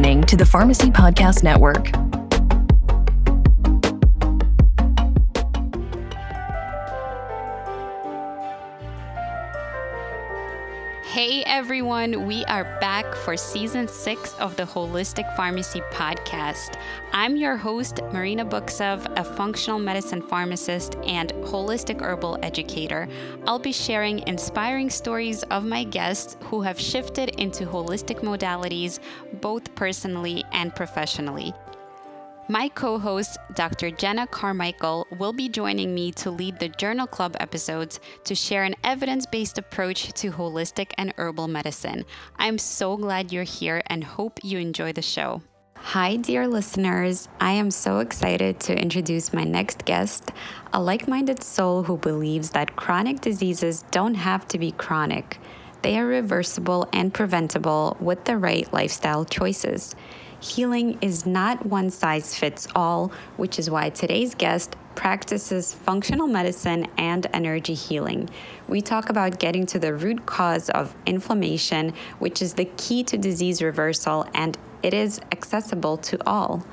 listening to the Pharmacy Podcast Network. Everyone, we are back for season six of the Holistic Pharmacy podcast. I'm your host, Marina Buksov, a functional medicine pharmacist and holistic herbal educator. I'll be sharing inspiring stories of my guests who have shifted into holistic modalities, both personally and professionally. My co host, Dr. Jenna Carmichael, will be joining me to lead the Journal Club episodes to share an evidence based approach to holistic and herbal medicine. I'm so glad you're here and hope you enjoy the show. Hi, dear listeners. I am so excited to introduce my next guest, a like minded soul who believes that chronic diseases don't have to be chronic. They are reversible and preventable with the right lifestyle choices. Healing is not one size fits all, which is why today's guest practices functional medicine and energy healing. We talk about getting to the root cause of inflammation, which is the key to disease reversal, and it is accessible to all.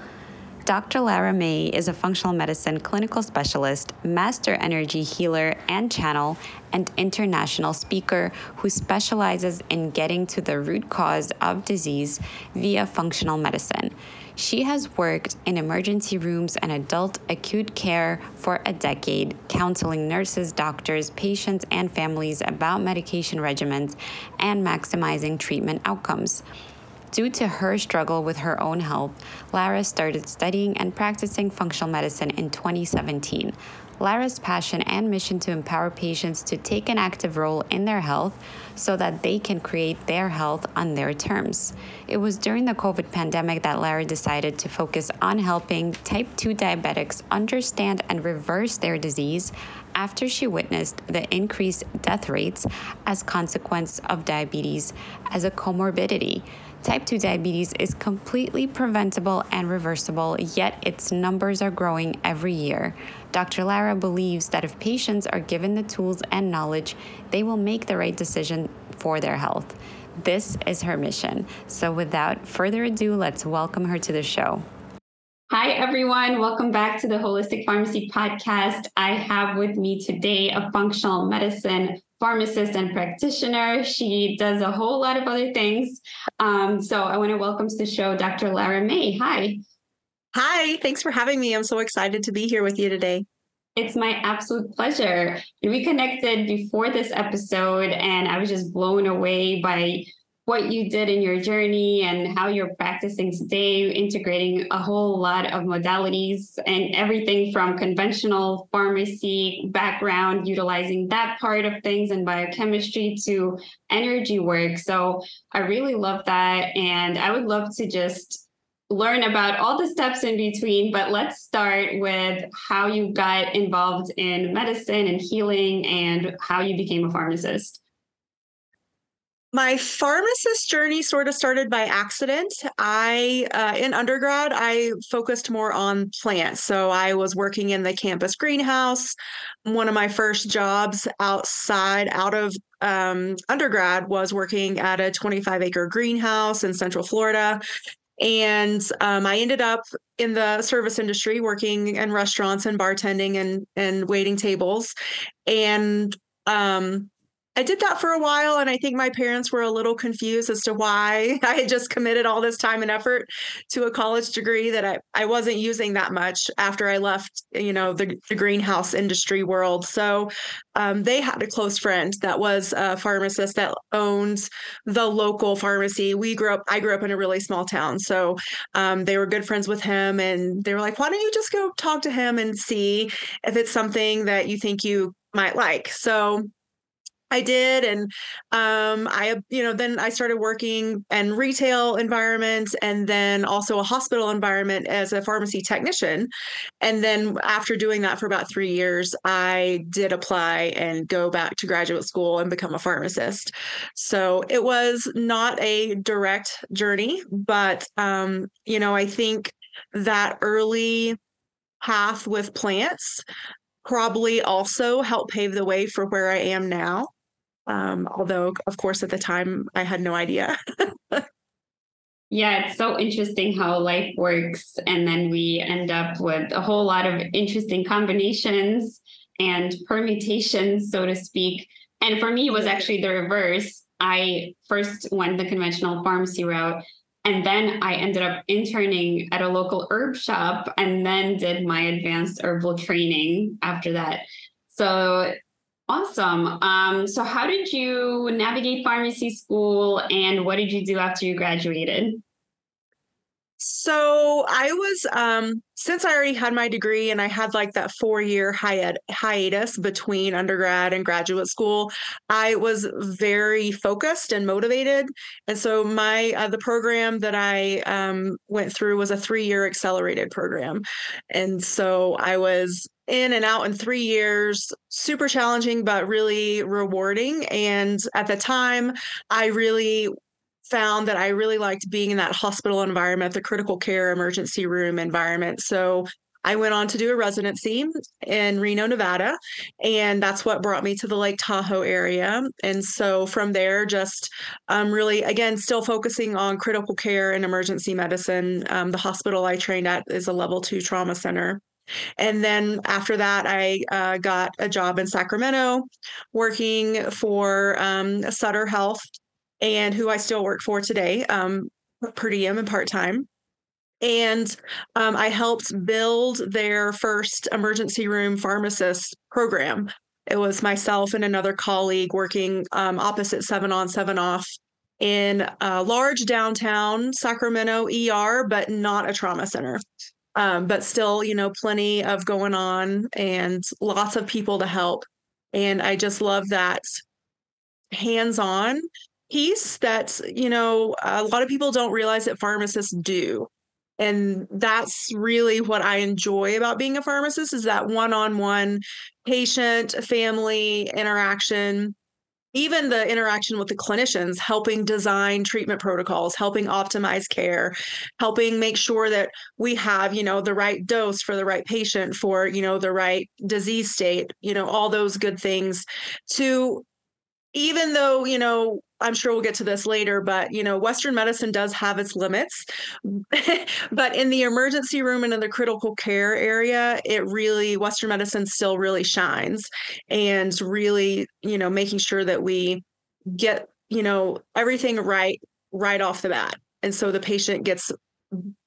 Dr. Lara May is a functional medicine clinical specialist, master energy healer and channel, and international speaker who specializes in getting to the root cause of disease via functional medicine. She has worked in emergency rooms and adult acute care for a decade, counseling nurses, doctors, patients, and families about medication regimens and maximizing treatment outcomes. Due to her struggle with her own health, Lara started studying and practicing functional medicine in 2017. Lara's passion and mission to empower patients to take an active role in their health so that they can create their health on their terms. It was during the COVID pandemic that Lara decided to focus on helping type 2 diabetics understand and reverse their disease after she witnessed the increased death rates as consequence of diabetes as a comorbidity. Type 2 diabetes is completely preventable and reversible, yet its numbers are growing every year. Dr. Lara believes that if patients are given the tools and knowledge, they will make the right decision for their health. This is her mission. So, without further ado, let's welcome her to the show. Hi, everyone. Welcome back to the Holistic Pharmacy Podcast. I have with me today a functional medicine pharmacist and practitioner. She does a whole lot of other things. Um, so I want to welcome to the show Dr. Lara May. Hi. Hi, thanks for having me. I'm so excited to be here with you today. It's my absolute pleasure. We connected before this episode, and I was just blown away by what you did in your journey and how you're practicing today, integrating a whole lot of modalities and everything from conventional pharmacy background, utilizing that part of things and biochemistry to energy work. So I really love that. And I would love to just learn about all the steps in between, but let's start with how you got involved in medicine and healing and how you became a pharmacist. My pharmacist journey sort of started by accident. I, uh, in undergrad, I focused more on plants. So I was working in the campus greenhouse. One of my first jobs outside, out of um, undergrad, was working at a 25 acre greenhouse in Central Florida. And um, I ended up in the service industry, working in restaurants and bartending and and waiting tables. And um, I did that for a while, and I think my parents were a little confused as to why I had just committed all this time and effort to a college degree that I, I wasn't using that much after I left, you know, the, the greenhouse industry world. So um, they had a close friend that was a pharmacist that owns the local pharmacy. We grew up, I grew up in a really small town. So um, they were good friends with him, and they were like, why don't you just go talk to him and see if it's something that you think you might like? So I did. And um, I, you know, then I started working in retail environments and then also a hospital environment as a pharmacy technician. And then after doing that for about three years, I did apply and go back to graduate school and become a pharmacist. So it was not a direct journey, but, um, you know, I think that early path with plants probably also helped pave the way for where I am now. Um, although, of course, at the time I had no idea. Yeah, it's so interesting how life works. And then we end up with a whole lot of interesting combinations and permutations, so to speak. And for me, it was actually the reverse. I first went the conventional pharmacy route, and then I ended up interning at a local herb shop and then did my advanced herbal training after that. So awesome. Um, so, how did you navigate pharmacy school and what did you do after you graduated? So I was um since I already had my degree and I had like that 4-year hiat- hiatus between undergrad and graduate school, I was very focused and motivated. And so my uh, the program that I um went through was a 3-year accelerated program. And so I was in and out in 3 years, super challenging but really rewarding and at the time I really found that I really liked being in that hospital environment, the critical care emergency room environment. So I went on to do a residency in Reno, Nevada, and that's what brought me to the Lake Tahoe area. And so from there, just um, really, again, still focusing on critical care and emergency medicine. Um, the hospital I trained at is a level two trauma center. And then after that, I uh, got a job in Sacramento working for um, Sutter Health and who I still work for today, um, per diem and part time. And um, I helped build their first emergency room pharmacist program. It was myself and another colleague working um, opposite seven on, seven off in a large downtown Sacramento ER, but not a trauma center. Um, but still, you know, plenty of going on and lots of people to help. And I just love that hands on piece that you know a lot of people don't realize that pharmacists do. And that's really what i enjoy about being a pharmacist is that one-on-one patient family interaction even the interaction with the clinicians helping design treatment protocols helping optimize care helping make sure that we have you know the right dose for the right patient for you know the right disease state you know all those good things to even though you know I'm sure we'll get to this later, but you know, Western medicine does have its limits. but in the emergency room and in the critical care area, it really Western medicine still really shines and really, you know, making sure that we get, you know, everything right right off the bat. And so the patient gets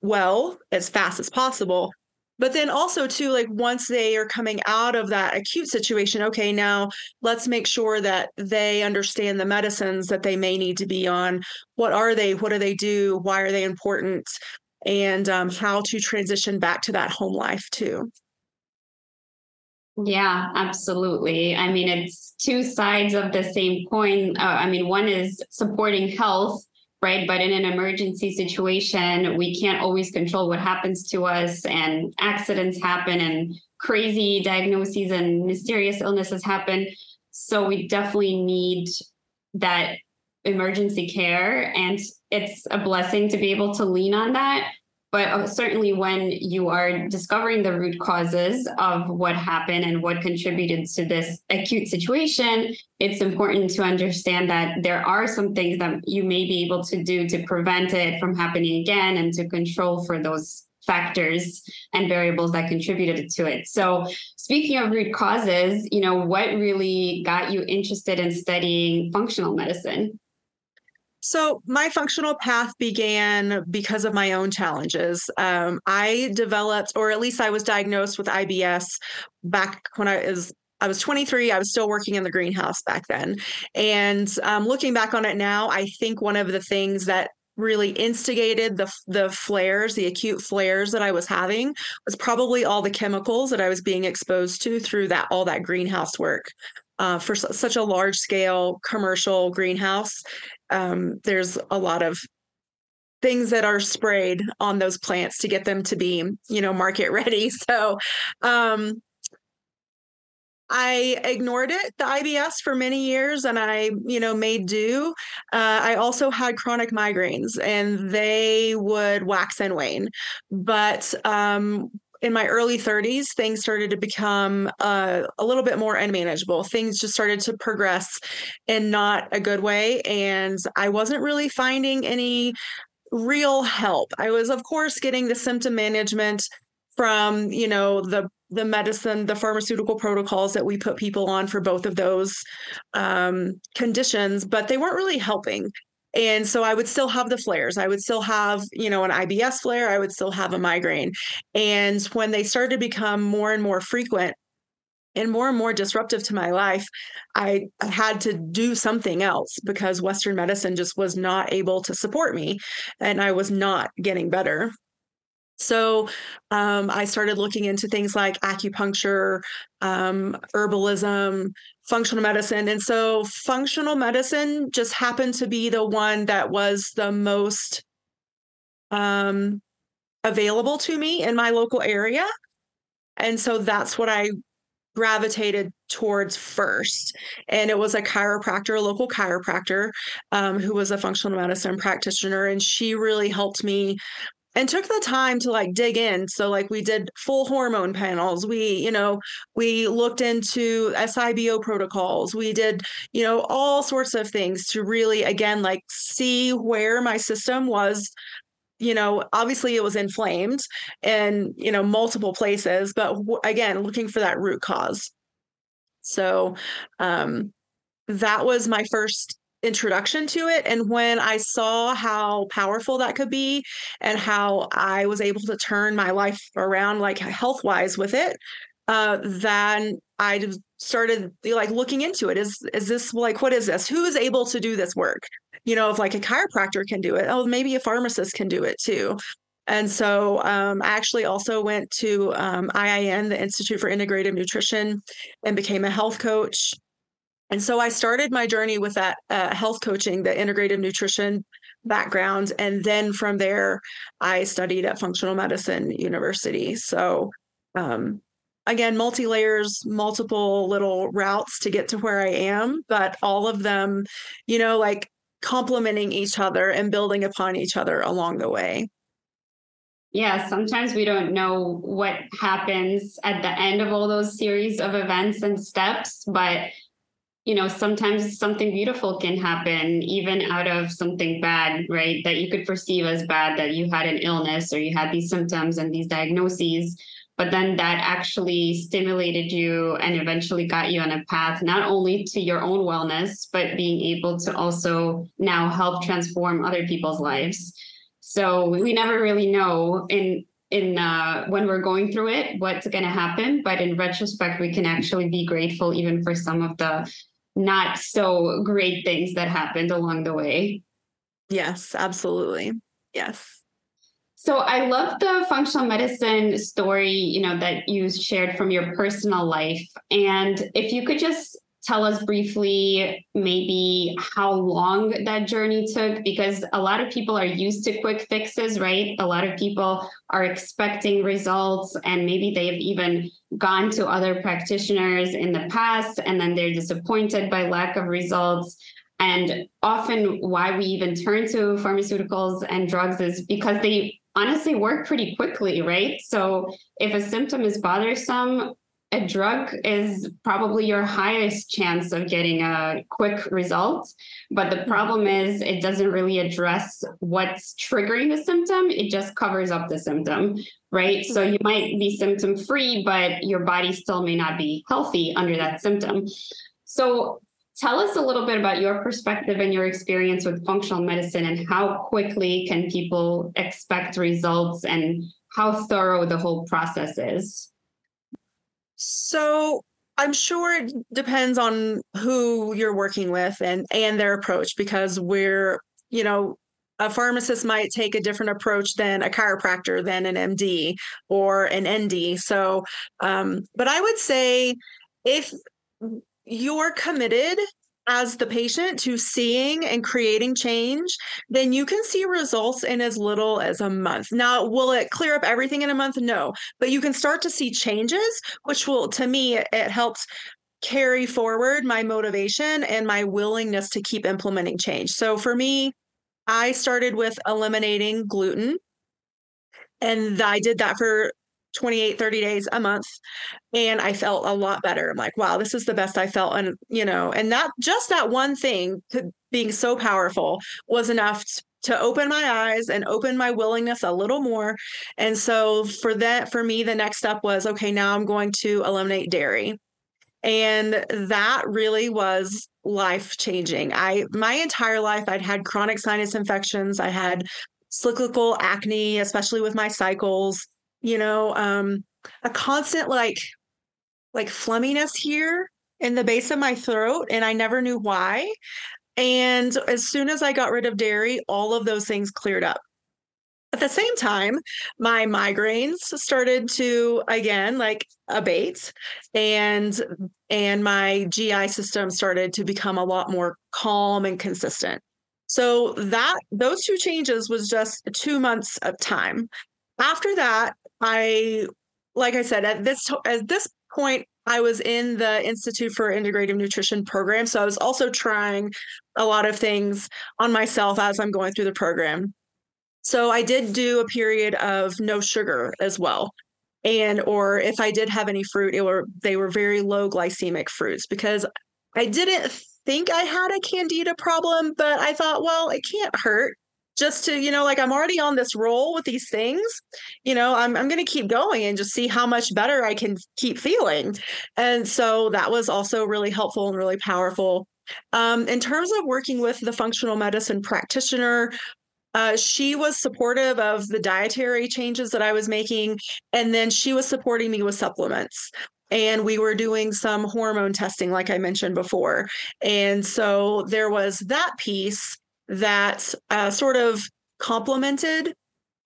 well as fast as possible but then also too like once they are coming out of that acute situation okay now let's make sure that they understand the medicines that they may need to be on. What are they? What do they do? Why are they important? And um, how to transition back to that home life too. Yeah, absolutely. I mean, it's two sides of the same coin. Uh, I mean, one is supporting health right? But in an emergency situation, we can't always control what happens to us, and accidents happen, and crazy diagnoses and mysterious illnesses happen. So we definitely need that emergency care. And it's a blessing to be able to lean on that. But uh, certainly, when you are discovering the root causes of what happened and what contributed to this acute situation, it's important to understand that there are some things that you may be able to do to prevent it from happening again and to control for those factors and variables that contributed to it. So, speaking of root causes, you know, what really got you interested in studying functional medicine? So, my functional path began because of my own challenges. Um, I developed, or at least I was diagnosed with IBS back when I was I was 23. I was still working in the greenhouse back then. And um, looking back on it now, I think one of the things that really instigated the the flares, the acute flares that I was having was probably all the chemicals that I was being exposed to through that all that greenhouse work. Uh, for such a large scale commercial greenhouse, um, there's a lot of things that are sprayed on those plants to get them to be you know market ready so um I ignored it, the IBS, for many years, and I, you know, made do. Uh, I also had chronic migraines, and they would wax and wane. But um, in my early 30s, things started to become uh, a little bit more unmanageable. Things just started to progress in not a good way. And I wasn't really finding any real help. I was, of course, getting the symptom management from, you know, the the medicine, the pharmaceutical protocols that we put people on for both of those um, conditions, but they weren't really helping. And so I would still have the flares. I would still have, you know, an IBS flare. I would still have a migraine. And when they started to become more and more frequent, and more and more disruptive to my life, I had to do something else because Western medicine just was not able to support me and I was not getting better. So um, I started looking into things like acupuncture, um, herbalism, functional medicine. And so functional medicine just happened to be the one that was the most um, available to me in my local area. And so that's what I gravitated towards first. And it was a chiropractor, a local chiropractor, um, who was a functional medicine practitioner. And she really helped me and took the time to like dig in. So like we did full hormone panels. We you know we looked into sibo protocols. We did you know all sorts of things to really again like see where my system was you know obviously it was inflamed in you know multiple places but w- again looking for that root cause. So um that was my first introduction to it. And when I saw how powerful that could be and how I was able to turn my life around, like health wise with it, uh, then I started like looking into it. Is is this like what is this? Who is able to do this work? You know, if like a chiropractor can do it, oh, maybe a pharmacist can do it too. And so um, I actually also went to um, IIN, the Institute for Integrative Nutrition, and became a health coach. And so I started my journey with that uh, health coaching, the integrative nutrition background. And then from there, I studied at Functional Medicine University. So, um, again, multi layers, multiple little routes to get to where I am, but all of them, you know, like complementing each other and building upon each other along the way. Yeah, sometimes we don't know what happens at the end of all those series of events and steps, but you know, sometimes something beautiful can happen even out of something bad, right? That you could perceive as bad, that you had an illness or you had these symptoms and these diagnoses. But then that actually stimulated you and eventually got you on a path, not only to your own wellness, but being able to also now help transform other people's lives. So we never really know in in uh, when we're going through it what's going to happen but in retrospect we can actually be grateful even for some of the not so great things that happened along the way. Yes, absolutely. Yes. So I love the functional medicine story, you know, that you shared from your personal life. And if you could just tell us briefly maybe how long that journey took? Because a lot of people are used to quick fixes right? A lot of people are expecting results and maybe they've even gone to other practitioners in the past and then they're disappointed by lack of results. And often why we even turn to pharmaceuticals and drugs is because they honestly work pretty quickly right? So if a symptom is bothersome a drug is probably your highest chance of getting a quick result. But the mm-hmm. problem is, it doesn't really address what's triggering the symptom, it just covers up the symptom, right? So you might be symptom free, but your body still may not be healthy under that symptom. So tell us a little bit about your perspective and your experience with functional medicine and how quickly can people expect results and how thorough the whole process is. So I'm sure it depends on who you're working with and and their approach because we're, you know, a pharmacist might take a different approach than a chiropractor than an MD or an ND. So, um, but I would say if you're committed as the patient to seeing and creating change, then you can see results in as little as a month. Now, will it clear up everything in a month? No, but you can start to see changes, which will, to me, it helps carry forward my motivation and my willingness to keep implementing change. So for me, I started with eliminating gluten. And I did that for 28 30 days a month and i felt a lot better i'm like wow this is the best i felt and you know and that just that one thing to being so powerful was enough to open my eyes and open my willingness a little more. And so for that, for me, the next step was okay, now I'm going to eliminate dairy. And that really was life changing. I, my entire life, I'd had chronic sinus infections. I had cyclical acne, especially with my cycles, you know, um, a constant like, like flumminess here in the base of my throat. And I never knew why. And as soon as I got rid of dairy, all of those things cleared up. At the same time, my migraines started to again like abate and and my GI system started to become a lot more calm and consistent. So that those two changes was just 2 months of time. After that, I like I said at this at this point I was in the Institute for Integrative Nutrition program. So I was also trying a lot of things on myself as I'm going through the program. So I did do a period of no sugar as well. And or if I did have any fruit, it were they were very low glycemic fruits because I didn't think I had a candida problem, but I thought, well, it can't hurt just to you know like i'm already on this roll with these things you know i'm, I'm going to keep going and just see how much better i can keep feeling and so that was also really helpful and really powerful um, in terms of working with the functional medicine practitioner uh, she was supportive of the dietary changes that I was making, and then she was supporting me with supplements. And we were doing some hormone testing, like I mentioned before. And so there was that piece that uh, sort of complemented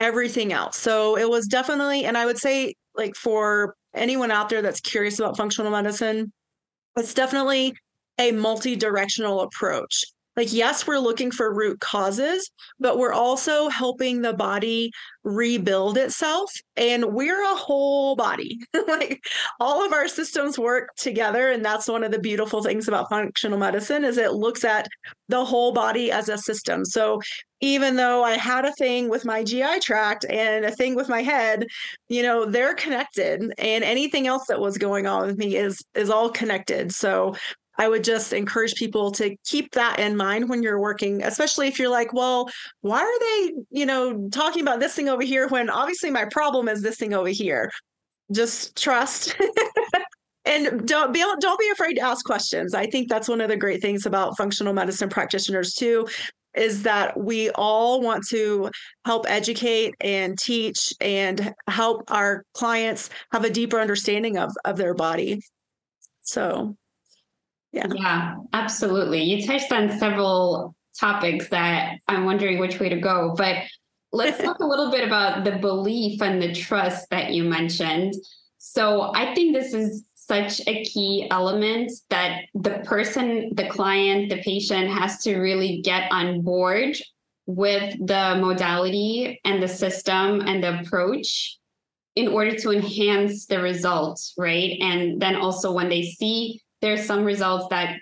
everything else. So it was definitely, and I would say, like, for anyone out there that's curious about functional medicine, it's definitely a multi directional approach like yes we're looking for root causes but we're also helping the body rebuild itself and we're a whole body. Like all of our systems work together and that's one of the beautiful things about functional medicine is it looks at the whole body as a system. So even though i had a thing with my gi tract and a thing with my head you know they're connected and anything else that was going on with me is is all connected. So I would just encourage people to keep that in mind when you're working, especially if you're like, well, why are they, you know, talking about this thing over here when obviously my problem is this thing over here? Just trust. and don't be don't be afraid to ask questions. I think that's one of the great things about functional medicine practitioners too is that we all want to help educate and teach and help our clients have a deeper understanding of of their body. So yeah. Yeah, absolutely. You touched on several topics that I'm wondering which way to go, but let's talk a little bit about the belief and the trust that you mentioned. So I think this is such a key element that the person, the client, the patient has to really get on board with the modality and the system and the approach in order to enhance the results, right? And then also when they see there's some results that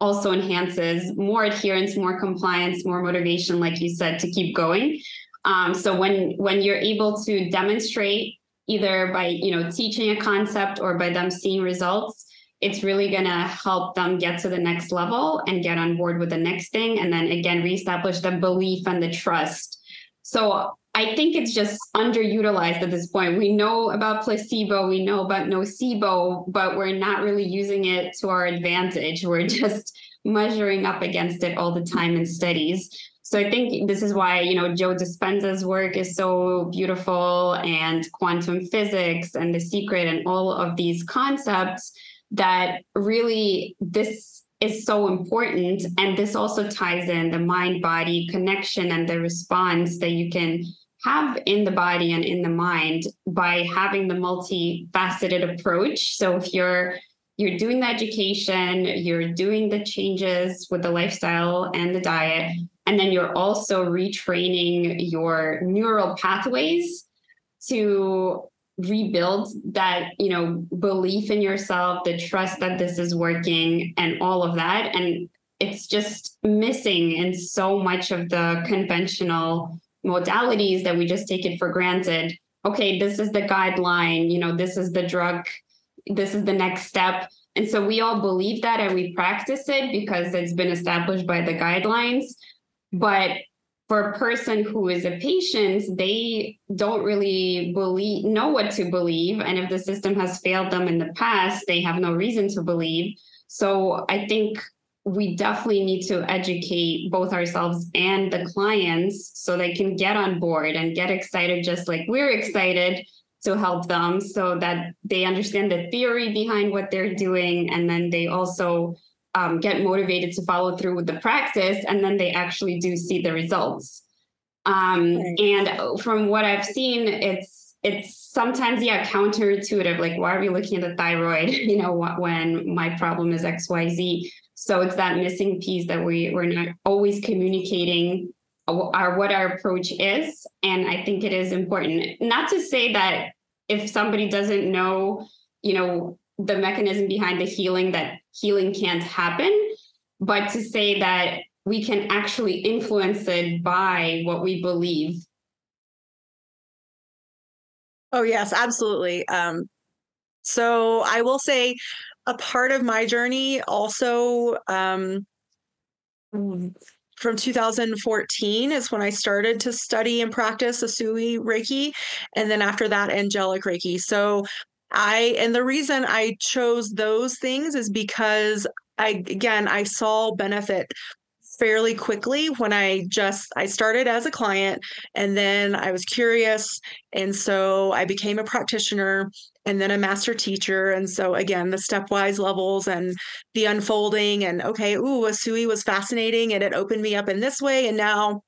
also enhances more adherence, more compliance, more motivation, like you said, to keep going. Um, so when when you're able to demonstrate either by you know teaching a concept or by them seeing results, it's really gonna help them get to the next level and get on board with the next thing, and then again reestablish the belief and the trust. So I think it's just underutilized at this point. We know about placebo, we know about nocebo, but we're not really using it to our advantage. We're just measuring up against it all the time in studies. So I think this is why, you know, Joe Dispenza's work is so beautiful and quantum physics and the secret and all of these concepts that really this is so important. And this also ties in the mind body connection and the response that you can have in the body and in the mind by having the multifaceted approach. So if you're you're doing the education, you're doing the changes with the lifestyle and the diet, and then you're also retraining your neural pathways to rebuild that you know belief in yourself the trust that this is working and all of that and it's just missing in so much of the conventional modalities that we just take it for granted okay this is the guideline you know this is the drug this is the next step and so we all believe that and we practice it because it's been established by the guidelines but for a person who is a patient, they don't really believe know what to believe. And if the system has failed them in the past, they have no reason to believe. So I think we definitely need to educate both ourselves and the clients so they can get on board and get excited just like we're excited to help them so that they understand the theory behind what they're doing and then they also um, get motivated to follow through with the practice and then they actually do see the results um, right. and from what i've seen it's it's sometimes yeah counterintuitive like why are we looking at the thyroid you know when my problem is xyz so it's that missing piece that we we're not always communicating our what our approach is, and I think it is important. Not to say that if somebody doesn't know, you know, the mechanism behind the healing, that healing can't happen, but to say that we can actually influence it by what we believe. Oh yes, absolutely. Um, so I will say a part of my journey also um, from 2014 is when I started to study and practice Usui Reiki. And then after that, angelic Reiki. So I, and the reason I chose those things is because I, again, I saw benefit fairly quickly when I just I started as a client and then I was curious and so I became a practitioner and then a master teacher. And so again, the stepwise levels and the unfolding and okay, ooh, Usui was fascinating and it opened me up in this way. And now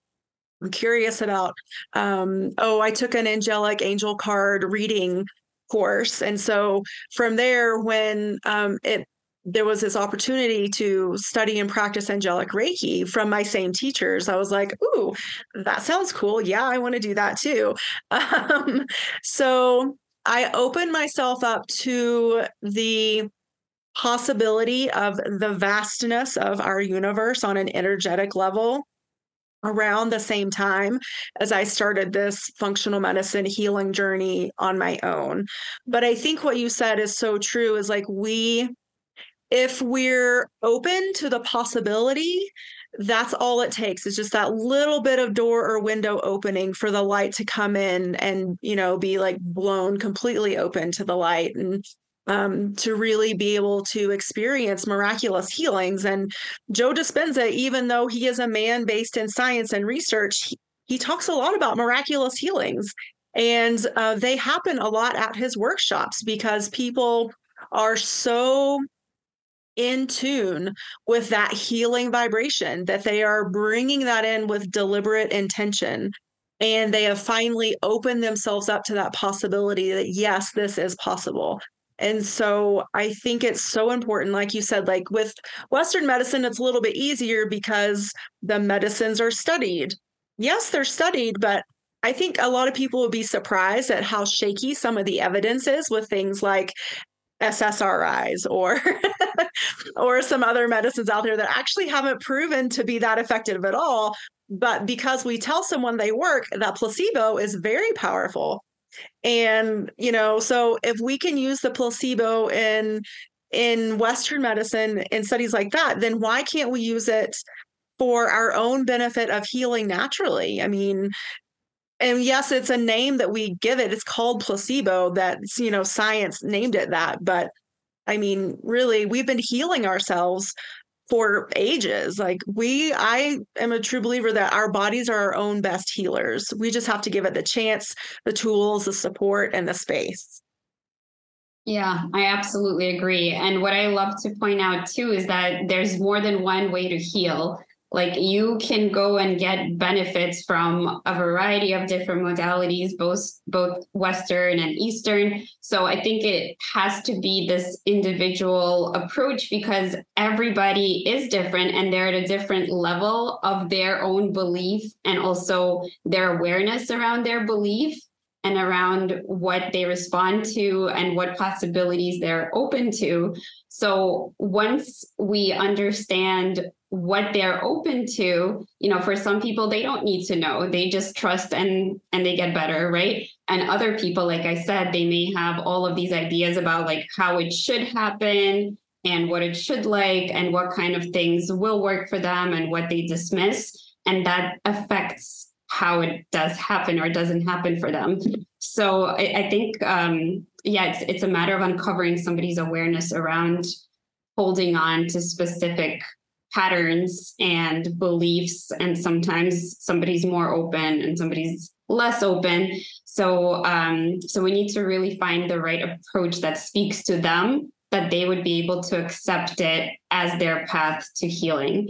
I'm curious about um, oh, I took an angelic angel card reading course. And so from there, when um, it there was this opportunity to study and practice angelic Reiki from my same teachers. I was like, ooh, that sounds cool. Yeah, I want to do that too. Um, so I opened myself up to the possibility of the vastness of our universe on an energetic level around the same time as I started this functional medicine healing journey on my own. But I think what you said is so true is like we if we're open to the possibility that's all it takes is just that little bit of door or window opening for the light to come in and you know be like blown completely open to the light and um, to really be able to experience miraculous healings. And joe dispenza even though he is a man based in science and research he, he talks a lot about miraculous healings. And uh, they happen a lot at his workshops because people are so in tune with that healing vibration, that they are bringing that in with deliberate intention. And they have finally opened themselves up to that possibility that, yes, this is possible. And so I think it's so important, like you said, like with Western medicine, it's a little bit easier because the medicines are studied. Yes, they're studied, but I think a lot of people would be surprised at how shaky some of the evidence is with things like SSRIs or or some other medicines out there that actually haven't proven to be that effective at all. But because we tell someone they work, that placebo is very powerful. And, you know, so if we can use the placebo in in Western medicine in studies like that, then why can't we use it for our own benefit of healing naturally? I mean, and yes, it's a name that we give it. It's called placebo. That's, you know, science named it that. But I mean, really, we've been healing ourselves for ages. Like we, I am a true believer that our bodies are our own best healers. We just have to give it the chance, the tools, the support, and the space. Yeah, I absolutely agree. And what I love to point out too is that there's more than one way to heal like you can go and get benefits from a variety of different modalities both both western and eastern so i think it has to be this individual approach because everybody is different and they're at a different level of their own belief and also their awareness around their belief and around what they respond to and what possibilities they're open to. So once we understand what they're open to you know for some people they don't need to know. They just trust and and they get better right? And other people like i said they may have all of these ideas about like how it should happen and what it should like and what kind of things will work for them and what they dismiss. And that affects how it does happen or doesn't happen for them. So I, I think, um, yeah, it's it's a matter of uncovering somebody's awareness around holding on to specific patterns and beliefs, and sometimes somebody's more open and somebody's less open. So um, so we need to really find the right approach that speaks to them that they would be able to accept it as their path to healing.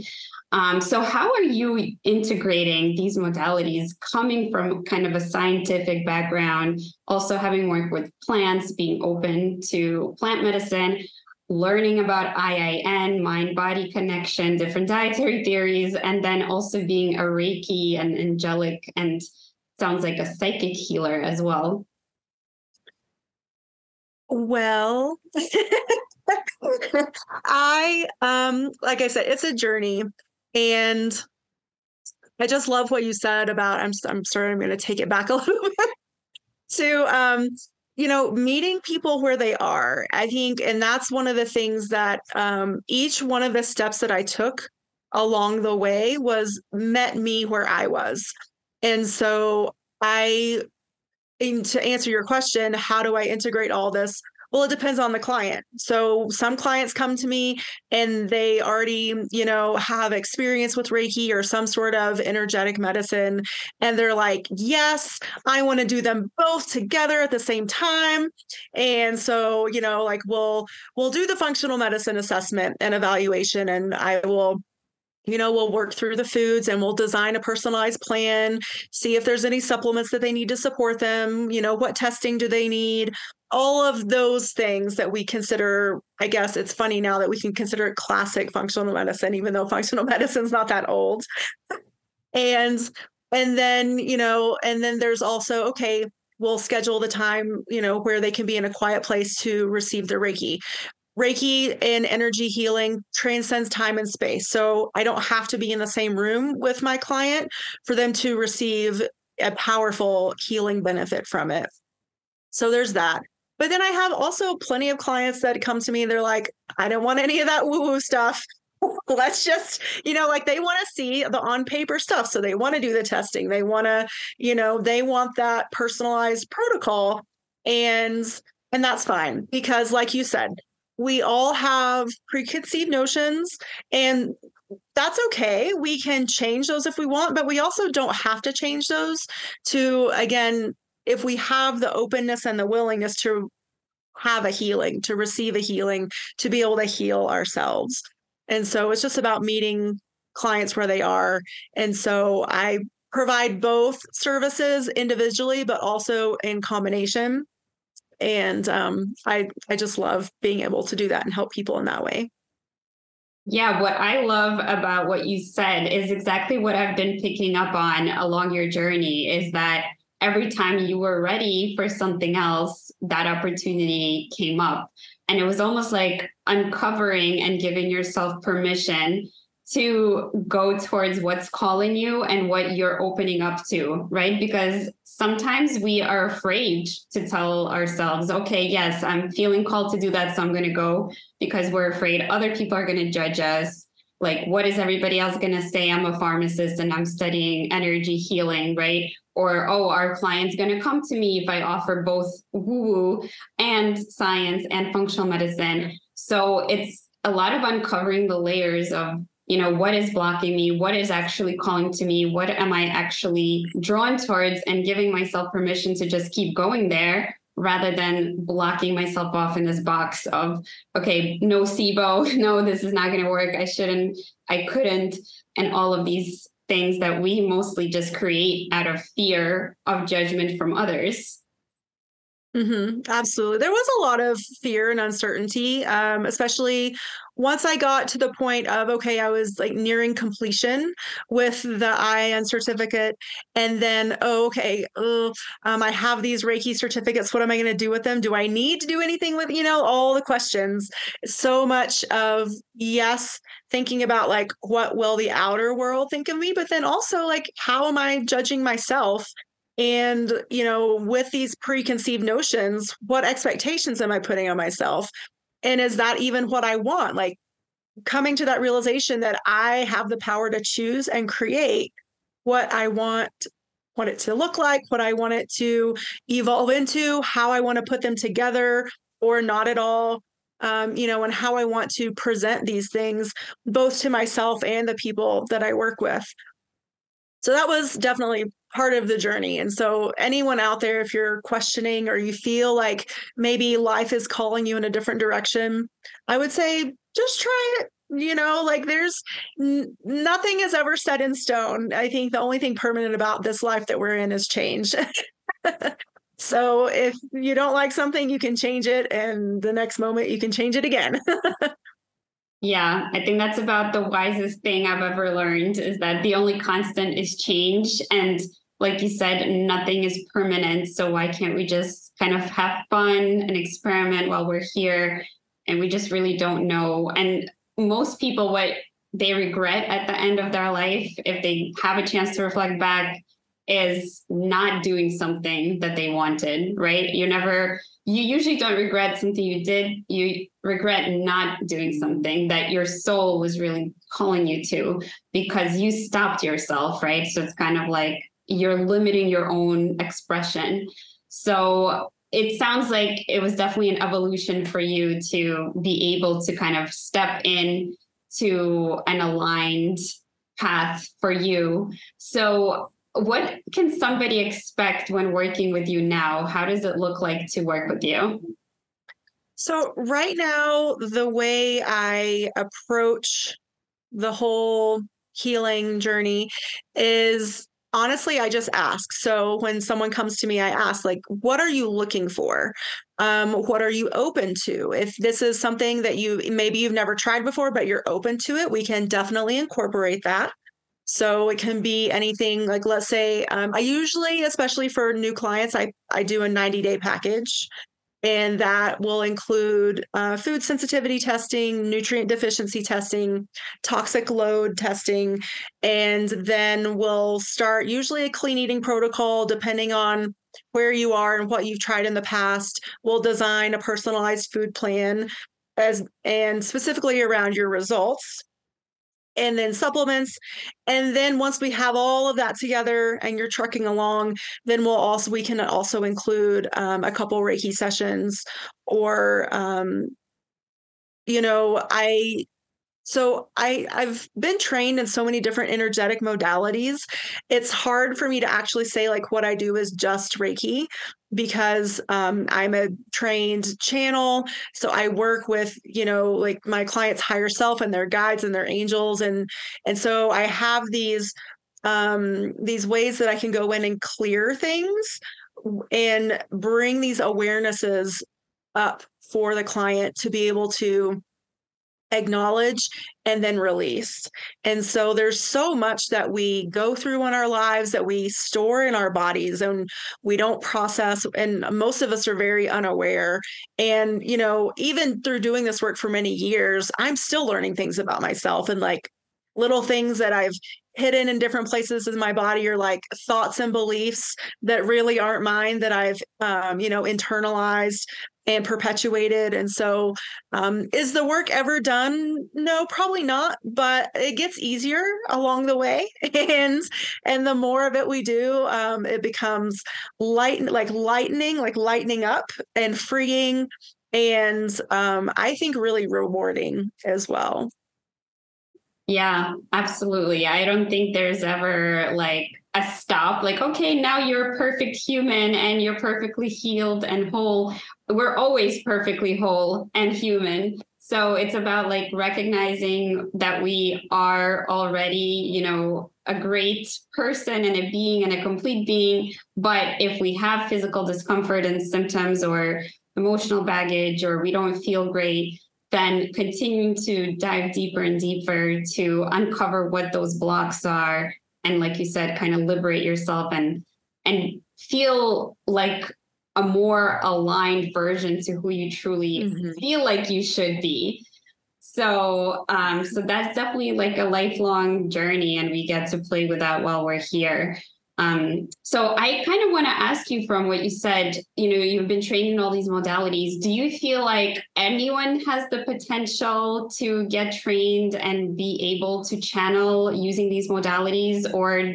Um, so, how are you integrating these modalities coming from kind of a scientific background, also having worked with plants, being open to plant medicine, learning about IIN, mind body connection, different dietary theories, and then also being a Reiki and angelic and sounds like a psychic healer as well? Well, I um like I said, it's a journey. And I just love what you said about I'm I'm sorry, I'm gonna take it back a little bit to um you know meeting people where they are i think and that's one of the things that um, each one of the steps that i took along the way was met me where i was. And so i and to answer your question how do i integrate all this well, it depends on the client. So some clients come to me and they already, you know, have experience with Reiki or some sort of energetic medicine. And they're like, yes, I want to do them both together at the same time. And so, you know, like we'll we'll do the functional medicine assessment and evaluation and I will you know, we'll work through the foods and we'll design a personalized plan, see if there's any supplements that they need to support them, you know, what testing do they need, all of those things that we consider i guess it's funny now that we can consider it classic functional medicine even though functional medicine's not that old. And and then you know and then there's also okay we'll schedule the time you know where they can be in a quiet place to receive their reiki reiki and energy healing transcends time and space so i don't have to be in the same room with my client for them to receive a powerful healing benefit from it so there's that but then I have also plenty of clients that come to me, they're like, I don't want any of that woo woo stuff. Let's just, you know, like they want to see the on paper stuff. So they want to do the testing. They want to, you know, they want that personalized protocol. And and that's fine because like you said, we all have preconceived notions and that's okay. We can change those if we want, but we also don't have to change those to again if we have the openness and the willingness to have a healing, to receive a healing, to be able to heal ourselves. And so it's just about meeting clients where they are. And so I provide both services individually, but also in combination. And um, I I just love being able to do that and help people in that way. Yeah, what I love about what you said is exactly what I've been picking up on along your journey is that every time you were ready for something else, that opportunity came up. And it was almost like uncovering and giving yourself permission to go towards what's calling you and what you're opening up to, right? Because sometimes we are afraid to tell ourselves, okay, yes, I'm feeling called to do that. So I'm going to go because we're afraid other people are going to judge us. Like, what is everybody else going to say? I'm a pharmacist and I'm studying energy healing, right? or oh our client's going to come to me if i offer both woo woo and science and functional medicine so it's a lot of uncovering the layers of you know what is blocking me what is actually calling to me what am i actually drawn towards and giving myself permission to just keep going there rather than blocking myself off in this box of okay no sibo no this is not going to work i shouldn't i couldn't and all of these things that we mostly just create out of fear of judgment from others. Mm-hmm, absolutely. There was a lot of fear and uncertainty, um, especially once I got to the point of, okay, I was like nearing completion with the IIN certificate. And then, oh, okay, um, I have these Reiki certificates. What am I going to do with them? Do I need to do anything with, you know, all the questions? So much of, yes, thinking about like, what will the outer world think of me? But then also, like, how am I judging myself and, you know, with these preconceived notions, what expectations am I putting on myself? And is that even what I want? Like coming to that realization that I have the power to choose and create what I want what it to look like, what I want it to evolve into, how I want to put them together or not at all. Um, you know, and how I want to present these things both to myself and the people that I work with. So that was definitely part of the journey. And so, anyone out there, if you're questioning or you feel like maybe life is calling you in a different direction, I would say just try it. You know, like there's n- nothing is ever set in stone. I think the only thing permanent about this life that we're in is change. so, if you don't like something, you can change it, and the next moment you can change it again. Yeah, I think that's about the wisest thing I've ever learned is that the only constant is change. And like you said, nothing is permanent. So why can't we just kind of have fun and experiment while we're here? And we just really don't know. And most people, what they regret at the end of their life, if they have a chance to reflect back, is not doing something that they wanted, right? You never you usually don't regret something you did. You regret not doing something that your soul was really calling you to because you stopped yourself, right? So it's kind of like you're limiting your own expression. So it sounds like it was definitely an evolution for you to be able to kind of step in to an aligned path for you. So what can somebody expect when working with you now? How does it look like to work with you? So, right now, the way I approach the whole healing journey is honestly i just ask so when someone comes to me i ask like what are you looking for um, what are you open to if this is something that you maybe you've never tried before but you're open to it we can definitely incorporate that so it can be anything like, let's say, um, I usually, especially for new clients, I, I do a 90 day package. And that will include uh, food sensitivity testing, nutrient deficiency testing, toxic load testing, and then we'll start usually a clean eating protocol depending on where you are and what you've tried in the past. We'll design a personalized food plan as and specifically around your results and then supplements. And then once we have all of that together and you're trucking along, then we'll also we can also include um, a couple Reiki sessions or um, you know, I so I I've been trained in so many different energetic modalities. It's hard for me to actually say like what I do is just Reiki because um, I'm a trained channel. So I work with you know like my clients' higher self and their guides and their angels and and so I have these um, these ways that I can go in and clear things and bring these awarenesses up for the client to be able to acknowledge and then release. And so there's so much that we go through in our lives that we store in our bodies and we don't process and most of us are very unaware. And you know, even through doing this work for many years, I'm still learning things about myself and like little things that I've hidden in different places in my body are like thoughts and beliefs that really aren't mine that I've um, you know internalized and perpetuated. And so, um, is the work ever done? No, probably not. But it gets easier along the way, and and the more of it we do, um, it becomes light, like lightening, like lightening up and freeing, and um, I think really rewarding as well. Yeah, absolutely. I don't think there's ever like a stop like okay now you're a perfect human and you're perfectly healed and whole we're always perfectly whole and human so it's about like recognizing that we are already you know a great person and a being and a complete being but if we have physical discomfort and symptoms or emotional baggage or we don't feel great then continuing to dive deeper and deeper to uncover what those blocks are and like you said kind of liberate yourself and and feel like a more aligned version to who you truly mm-hmm. feel like you should be so um so that's definitely like a lifelong journey and we get to play with that while we're here um, so I kind of want to ask you from what you said, you know, you've been trained in all these modalities. Do you feel like anyone has the potential to get trained and be able to channel using these modalities? Or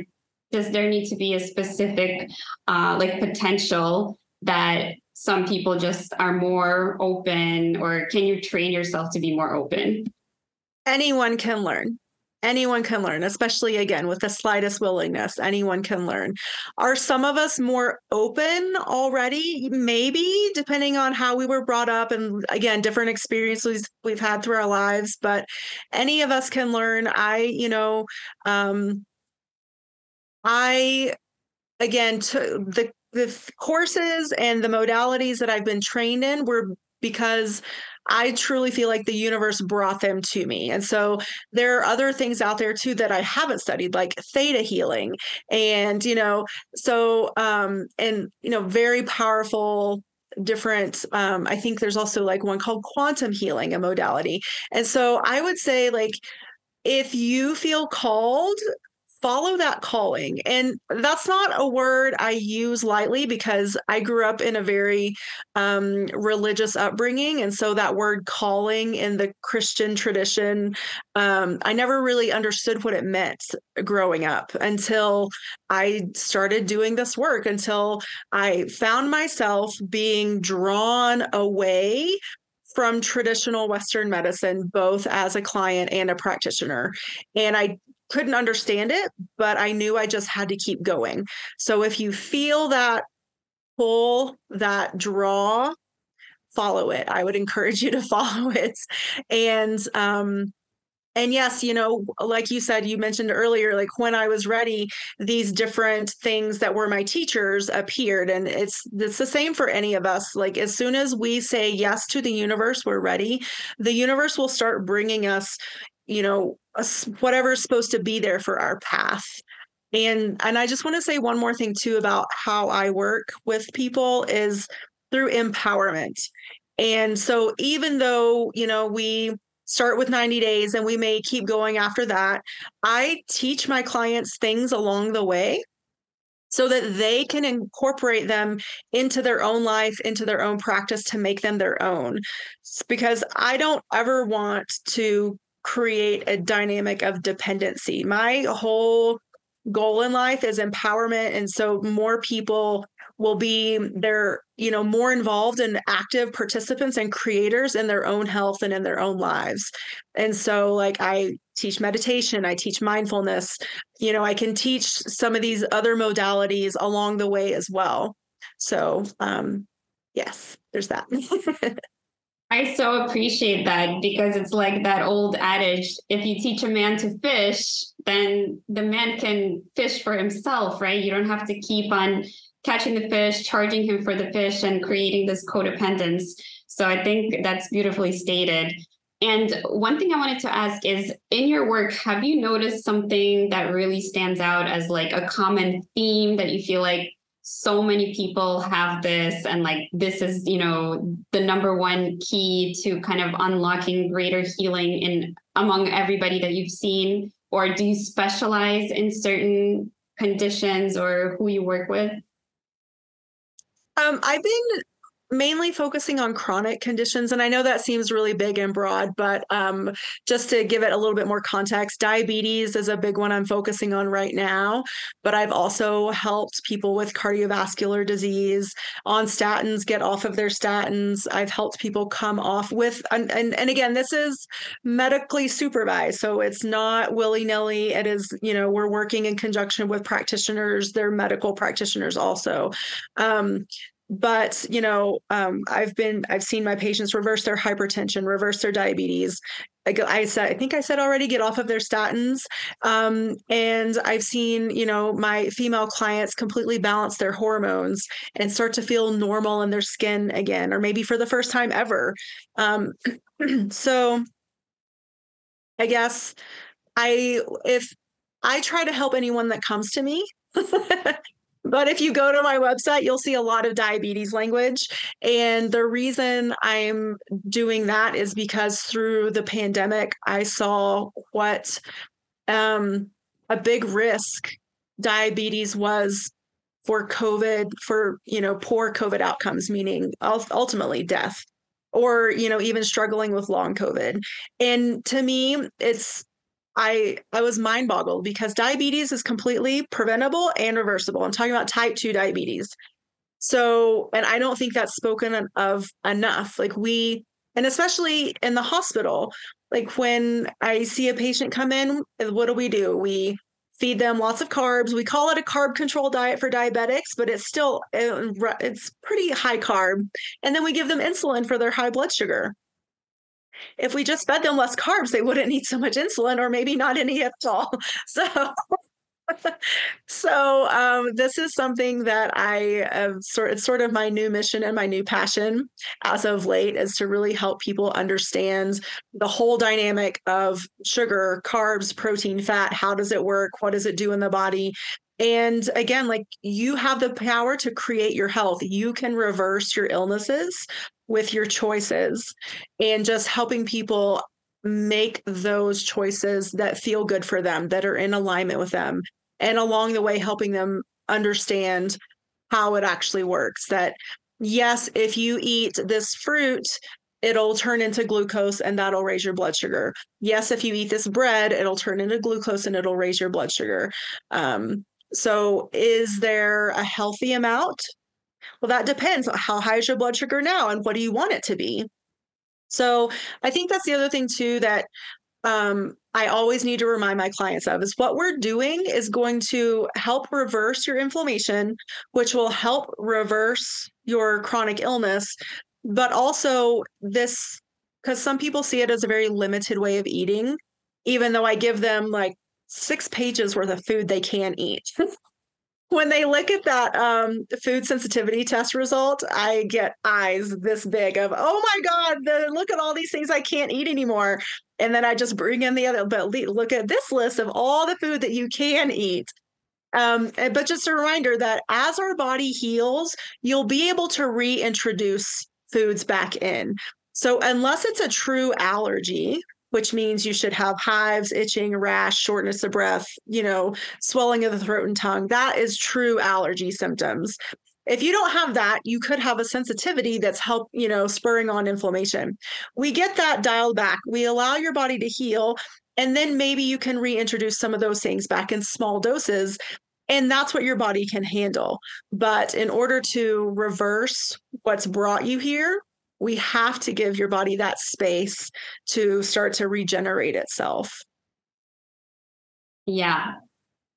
does there need to be a specific uh, like potential that some people just are more open or can you train yourself to be more open anyone can learn anyone can learn especially again with the slightest willingness anyone can learn. Are some of us more open already? Maybe depending on how we were brought up and again different experiences we've had through our lives but any of us can learn. I you know um i again to the the courses and the modalities that I've been trained in were because I truly feel like the universe brought them to me. And so there are other things out there too that I haven't studied, like theta healing. And, you know, so, um, and, you know, very powerful different um i think there's also like one called quantum healing a modality and so i would say like if you feel called follow that calling. And that's not a word I use lightly because I grew up in a very um, religious upbringing. And so that word calling in the Christian tradition, um, I never really understood what it meant growing up until I started doing this work, until I found myself being drawn away from traditional Western medicine, both as a client and a practitioner. And I couldn't understand it, but I knew I just had to keep going. So if you feel that pull, that draw, follow it. I would encourage you to follow it. And um and yes, you know, like you said, you mentioned earlier, like when I was ready, these different things that were my teachers appeared. And it's it's the same for any of us. Like as soon as we say yes to the universe, we're ready. The universe will start bringing us you know whatever's supposed to be there for our path and and i just want to say one more thing too about how i work with people is through empowerment and so even though you know we start with 90 days and we may keep going after that i teach my clients things along the way so that they can incorporate them into their own life, into their own practice to make them their own. Because I don't ever want to create a dynamic of dependency. My whole goal in life is empowerment and so more people will be they're you know more involved and active participants and creators in their own health and in their own lives. And so like i teach meditation i teach mindfulness. You know i can teach some of these other modalities along the way as well. So um yes there's that I so appreciate that because it's like that old adage if you teach a man to fish, then the man can fish for himself, right? You don't have to keep on catching the fish, charging him for the fish, and creating this codependence. So I think that's beautifully stated. And one thing I wanted to ask is in your work, have you noticed something that really stands out as like a common theme that you feel like so many people have this and like this is you know the number one key to kind of unlocking greater healing in among everybody that you've seen? Or do you specialize in certain conditions or who you work with? Um, I've been mainly focusing on chronic conditions. And I know that seems really big and broad, but um, just to give it a little bit more context, diabetes is a big one I'm focusing on right now. But I've also helped people with cardiovascular disease on statins get off of their statins. I've helped people come off with, and, and, and again, this is medically supervised. So it's not willy nilly. It is, you know, we're working in conjunction with practitioners, they're medical practitioners also. Um, but you know um, i've been i've seen my patients reverse their hypertension reverse their diabetes. I, I said i think i said already get off of their statins. Um, and i've seen you know my female clients completely balance their hormones and start to feel normal in their skin again or maybe for the first time ever. Um, so i guess i if i try to help anyone that comes to me But if you go to my website, you'll see a lot of diabetes language. And the reason I'm doing that is because through the pandemic, I saw what um, a big risk diabetes was for COVID, for, you know, poor COVID outcomes, meaning ultimately death or, you know, even struggling with long COVID. And to me, it's I I was mind boggled because diabetes is completely preventable and reversible. I'm talking about type 2 diabetes. So, and I don't think that's spoken of enough. Like we and especially in the hospital, like when I see a patient come in, what do we do? We feed them lots of carbs. We call it a carb control diet for diabetics, but it's still uh, it's pretty high carb. And then we give them insulin for their high blood sugar. If we just fed them less carbs, they wouldn't need so much insulin or maybe not any at all. So so um, this is something that I have sort it's sort of my new mission and my new passion as of late is to really help people understand the whole dynamic of sugar, carbs, protein, fat. How does it work? What does it do in the body? And again, like you have the power to create your health. You can reverse your illnesses with your choices and just helping people make those choices that feel good for them, that are in alignment with them and along the way helping them understand how it actually works that yes if you eat this fruit it'll turn into glucose and that'll raise your blood sugar. Yes if you eat this bread it'll turn into glucose and it'll raise your blood sugar. Um, so is there a healthy amount well that depends how high is your blood sugar now and what do you want it to be so i think that's the other thing too that um, I always need to remind my clients of is what we're doing is going to help reverse your inflammation, which will help reverse your chronic illness. But also, this because some people see it as a very limited way of eating, even though I give them like six pages worth of food they can eat. when they look at that um, food sensitivity test result, I get eyes this big of, oh my God, the, look at all these things I can't eat anymore. And then I just bring in the other, but look at this list of all the food that you can eat. Um, but just a reminder that as our body heals, you'll be able to reintroduce foods back in. So, unless it's a true allergy, which means you should have hives, itching, rash, shortness of breath, you know, swelling of the throat and tongue. That is true allergy symptoms. If you don't have that, you could have a sensitivity that's help, you know, spurring on inflammation. We get that dialed back. We allow your body to heal and then maybe you can reintroduce some of those things back in small doses and that's what your body can handle. But in order to reverse what's brought you here, we have to give your body that space to start to regenerate itself. Yeah.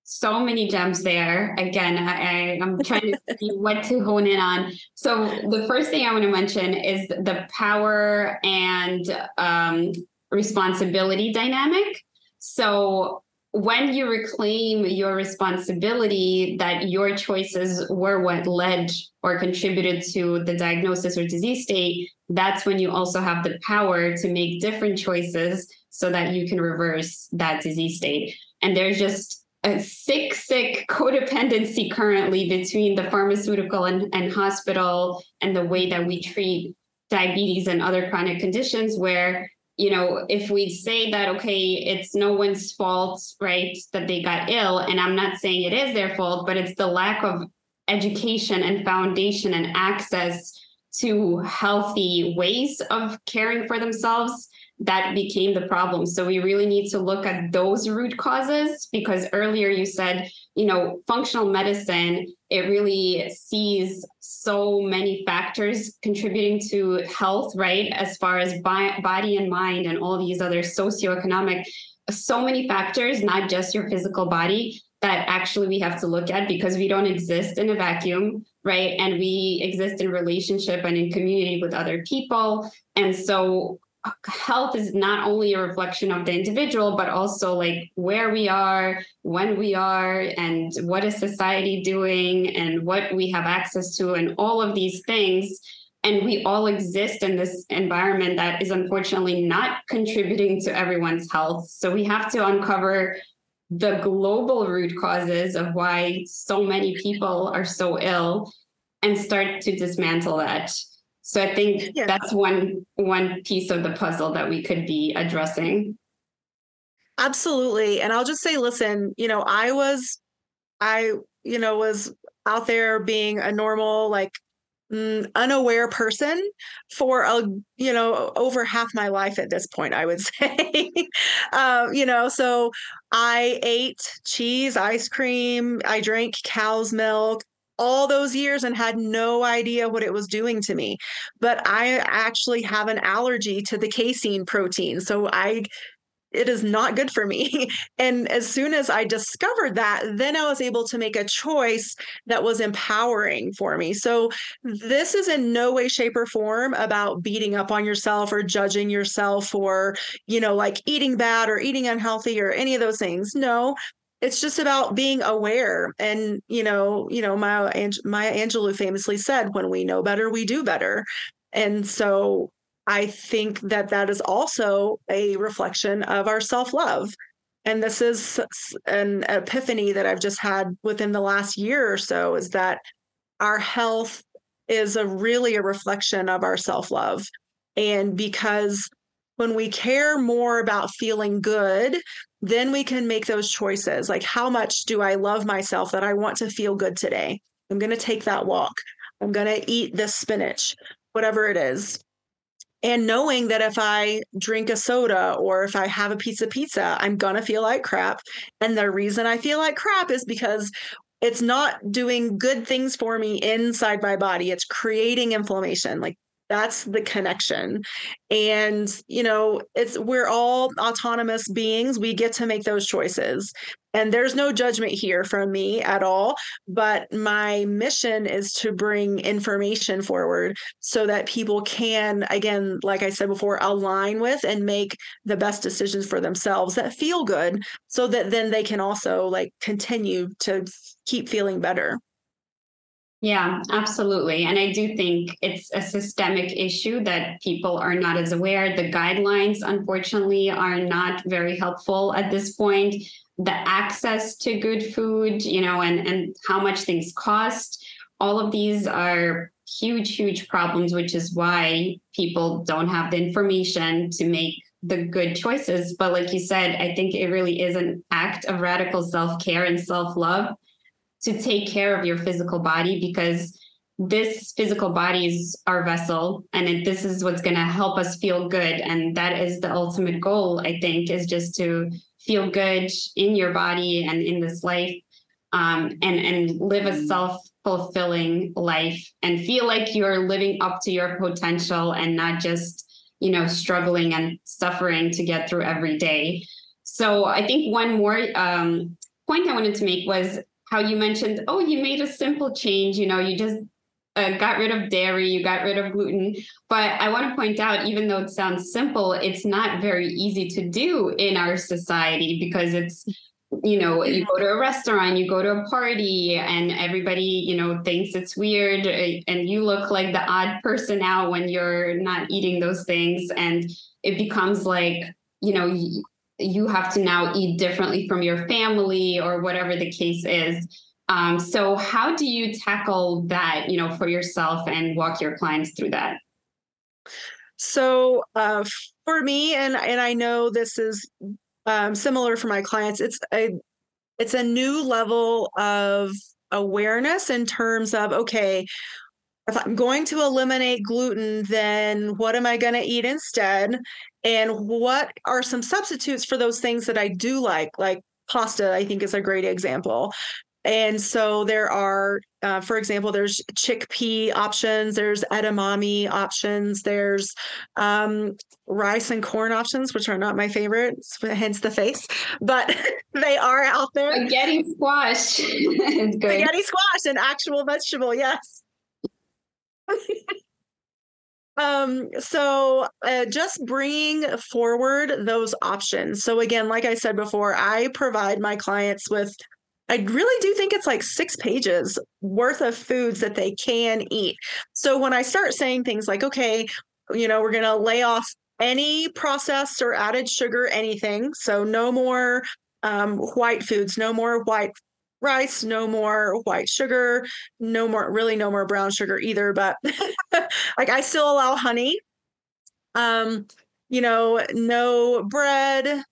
So many gems there. Again, I, I'm trying to see what to hone in on. So, the first thing I want to mention is the power and um, responsibility dynamic. So, when you reclaim your responsibility that your choices were what led or contributed to the diagnosis or disease state, that's when you also have the power to make different choices so that you can reverse that disease state. And there's just a sick, sick codependency currently between the pharmaceutical and, and hospital and the way that we treat diabetes and other chronic conditions where you know, if we say that, okay, it's no one's fault, right, that they got ill, and I'm not saying it is their fault, but it's the lack of education and foundation and access to healthy ways of caring for themselves that became the problem. So we really need to look at those root causes because earlier you said, you know, functional medicine, it really sees so many factors contributing to health, right? As far as bi- body and mind and all these other socioeconomic, so many factors, not just your physical body, that actually we have to look at because we don't exist in a vacuum, right? And we exist in relationship and in community with other people. And so health is not only a reflection of the individual but also like where we are when we are and what is society doing and what we have access to and all of these things. And we all exist in this environment that is unfortunately not contributing to everyone's health. So we have to uncover the global root causes of why so many people are so ill and start to dismantle that so I think yeah. that's one one piece of the puzzle that we could be addressing. Absolutely. And I'll just say listen, you know, I was I, you know, was out there being a normal like mm, unaware person for a you know over half my life at this point i would say um, you know so i ate cheese ice cream i drank cow's milk all those years and had no idea what it was doing to me but i actually have an allergy to the casein protein so i it is not good for me. And as soon as I discovered that, then I was able to make a choice that was empowering for me. So this is in no way, shape, or form about beating up on yourself or judging yourself or, you know, like eating bad or eating unhealthy or any of those things. No, it's just about being aware and you know you know maya, maya angelou famously said when we know better we do better and so I think that that is also a reflection of our self love. And this is an epiphany that I've just had within the last year or so is that our health is a really a reflection of our self love. And because when we care more about feeling good, then we can make those choices. Like, how much do I love myself that I want to feel good today? I'm going to take that walk. I'm going to eat this spinach, whatever it is and knowing that if I drink a soda or if I have a piece of pizza, I'm going to feel like crap. And the reason I feel like crap is because it's not doing good things for me inside my body. It's creating inflammation. Like that's the connection. And you know it's we're all autonomous beings. We get to make those choices. And there's no judgment here from me at all. But my mission is to bring information forward so that people can again like i said before align with and make the best decisions for themselves that feel good so that then they can also like continue to keep feeling better yeah, absolutely. And I do think it's a systemic issue that people are not as aware. The guidelines, unfortunately, are not very helpful at this point. The access to good food, you know, and, and how much things cost, all of these are huge, huge problems, which is why people don't have the information to make the good choices. But like you said, I think it really is an act of radical self care and self love to take care of your physical body because this physical body is our vessel and it, this is what's going to help us feel good. And that is the ultimate goal i think is just to feel good in your body and in this life um, and and live a self fulfilling life and feel like you're living up to your potential and not just you know struggling and suffering to get through every day. So i think one more um, point i wanted to make was how you mentioned, oh, you made a simple change. You know, you just uh, got rid of dairy, you got rid of gluten. But I want to point out, even though it sounds simple, it's not very easy to do in our society because it's, you know, you go to a restaurant, you go to a party, and everybody, you know, thinks it's weird. Uh, and you look like the odd person out when you're not eating those things. And it becomes like, you know, you have to now eat differently from your family or whatever the case is. Um, so how do you tackle that, you know, for yourself and walk your clients through that? So uh, for me, and and I know this is um, similar for my clients, it's a it's a new level of awareness in terms of okay, if I'm going to eliminate gluten, then what am I going to eat instead? And what are some substitutes for those things that I do like? Like pasta, I think is a great example. And so there are, uh, for example, there's chickpea options, there's edamame options, there's um, rice and corn options, which are not my favorites, hence the face, but they are out there. Spaghetti squash. Spaghetti squash, an actual vegetable, yes. um so uh, just bringing forward those options. So again like i said before i provide my clients with i really do think it's like six pages worth of foods that they can eat. So when i start saying things like okay you know we're going to lay off any processed or added sugar anything so no more um, white foods no more white rice, no more white sugar, no more, really no more brown sugar either. But like I still allow honey. Um, you know, no bread,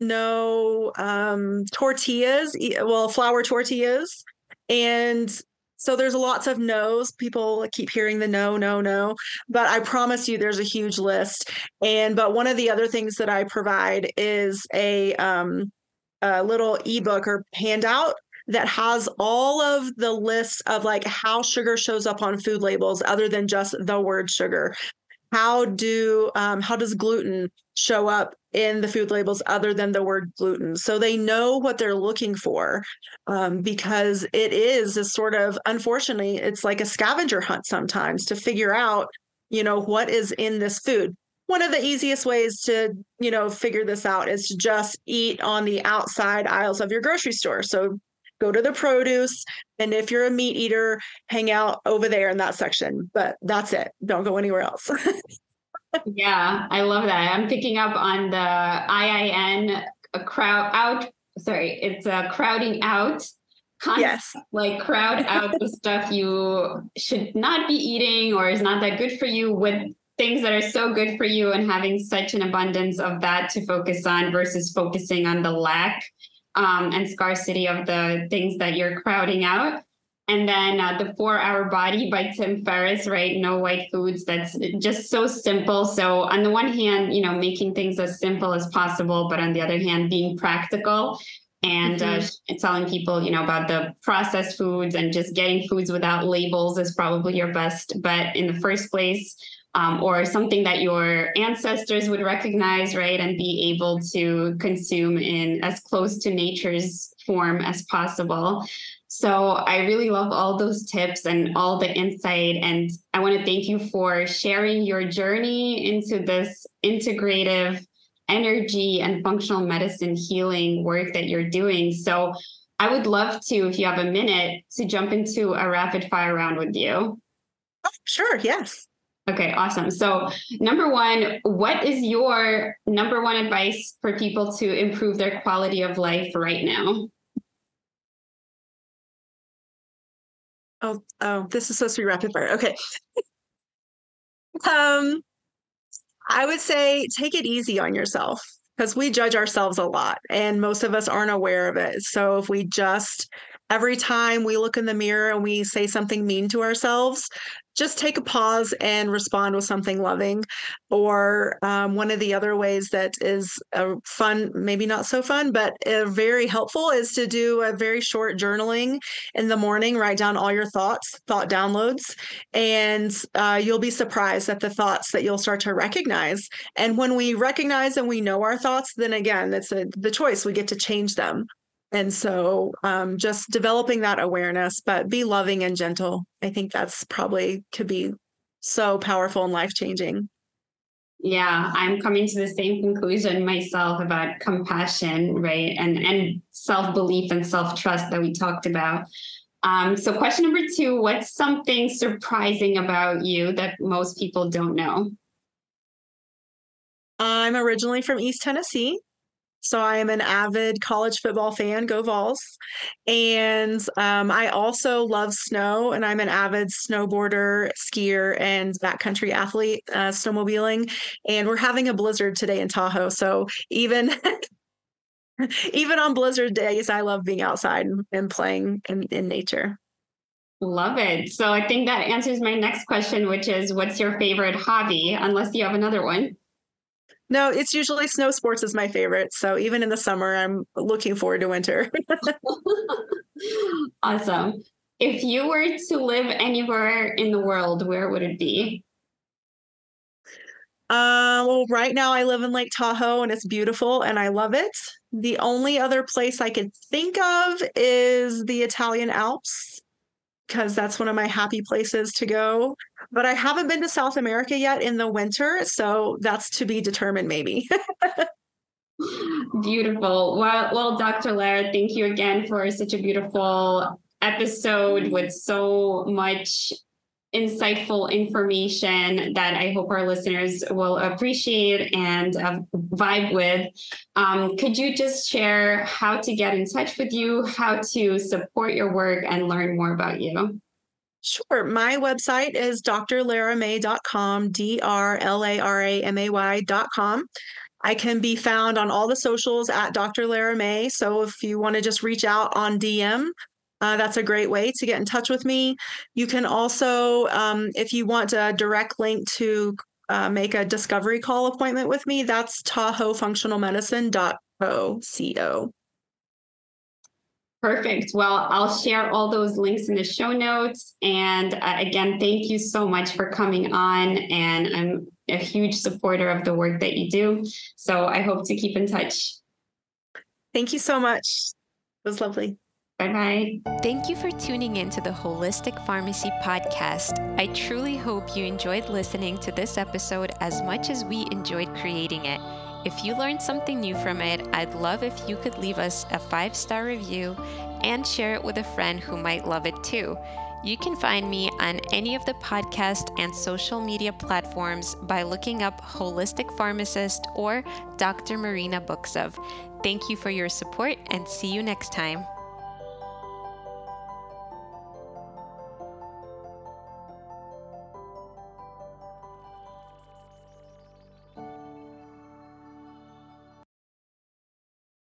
no um, tortillas, well, flour tortillas, and So there's lots of no's. People keep hearing the no, no, no. But I promise you there's a huge list. And but one of the other things that I provide is a um a little ebook or handout that has all of the lists of like how sugar shows up on food labels other than just the word sugar. How do um, how does gluten show up in the food labels other than the word gluten? So they know what they're looking for um, because it is a sort of unfortunately it's like a scavenger hunt sometimes to figure out you know what is in this food. One of the easiest ways to you know figure this out is to just eat on the outside aisles of your grocery store. So go to the produce. And if you're a meat eater, hang out over there in that section. But that's it. Don't go anywhere else. yeah, I love that. I'm picking up on the IIN a crowd out. Sorry, it's a crowding out. Concept, yes. Like crowd out the stuff you should not be eating or is not that good for you with things that are so good for you and having such an abundance of that to focus on versus focusing on the lack um, and scarcity of the things that you're crowding out. And then uh, the Four Hour Body by Tim Ferriss, right? No white foods. That's just so simple. So on the one hand, you know, making things as simple as possible, but on the other hand, being practical and uh, mm-hmm. uh, telling people, you know, about the processed foods and just getting foods without labels is probably your best bet in the first place um, or something that your ancestors would recognize, right, and be able to consume in as close to nature's form as possible. So I really love all those tips and all the insight. And I want to thank you for sharing your journey into this integrative energy and functional medicine healing work that you're doing. So I would love to, if you have a minute, to jump into a rapid fire round with you. Oh, sure. Yes. Okay, awesome. So, number one, what is your number one advice for people to improve their quality of life right now? Oh, oh, this is supposed to be rapid fire. Okay. um, I would say take it easy on yourself because we judge ourselves a lot and most of us aren't aware of it. So if we just every time we look in the mirror and we say something mean to ourselves, just take a pause and respond with something loving. Or um, one of the other ways that is a fun, maybe not so fun, but uh, very helpful is to do a very short journaling in the morning. Write down all your thoughts, thought downloads, and uh, you'll be surprised at the thoughts that you'll start to recognize. And when we recognize and we know our thoughts, then again, it's a, the choice. We get to change them. And so um, just developing that awareness, but be loving and gentle. I think that's probably could be so powerful and life changing. Yeah, I'm coming to the same conclusion myself about compassion, right? And and self-belief and self-trust that we talked about. Um, so question number two, what's something surprising about you that most people don't know? I'm originally from East Tennessee. So I am an avid college football fan. Go Vols! And um, I also love snow, and I'm an avid snowboarder, skier, and backcountry athlete, uh, snowmobiling. And we're having a blizzard today in Tahoe. So even even on blizzard days, I love being outside and playing in, in nature. Love it. So I think that answers my next question, which is what's your favorite hobby, unless you have another one? No, it's usually snow sports is my favorite. So even in the summer, I'm looking forward to winter. awesome. If you were to live anywhere in the world, where would it be? Uh, well, right now I live in Lake Tahoe and it's beautiful and I love it. The only other place I could think of is the Italian Alps because that's one of my happy places to go. But I haven't been to South America yet in the winter, so that's to be determined maybe. beautiful. Well, well, Dr. Lara, thank you again for such a beautiful episode with so much insightful information that I hope our listeners will appreciate and uh, vibe with. Um, could you just share how to get in touch with you, how to support your work, and learn more about you? Sure. My website is drlaramay.com, D R L A R A M A Y.com. I can be found on all the socials at Dr. Lara May. So if you want to just reach out on DM, Uh, that's a great way to get in touch with me. You can also, um, if you want a direct link to uh, make a discovery call appointment with me, that's tahoefunctionalmedicine.co. Perfect. Well, I'll share all those links in the show notes. And uh, again, thank you so much for coming on. And I'm a huge supporter of the work that you do. So I hope to keep in touch. Thank you so much. It was lovely. Bye bye. Thank you for tuning in to the Holistic Pharmacy Podcast. I truly hope you enjoyed listening to this episode as much as we enjoyed creating it. If you learned something new from it, I'd love if you could leave us a five star review and share it with a friend who might love it too. You can find me on any of the podcast and social media platforms by looking up Holistic Pharmacist or Dr. Marina Buksov. Thank you for your support and see you next time.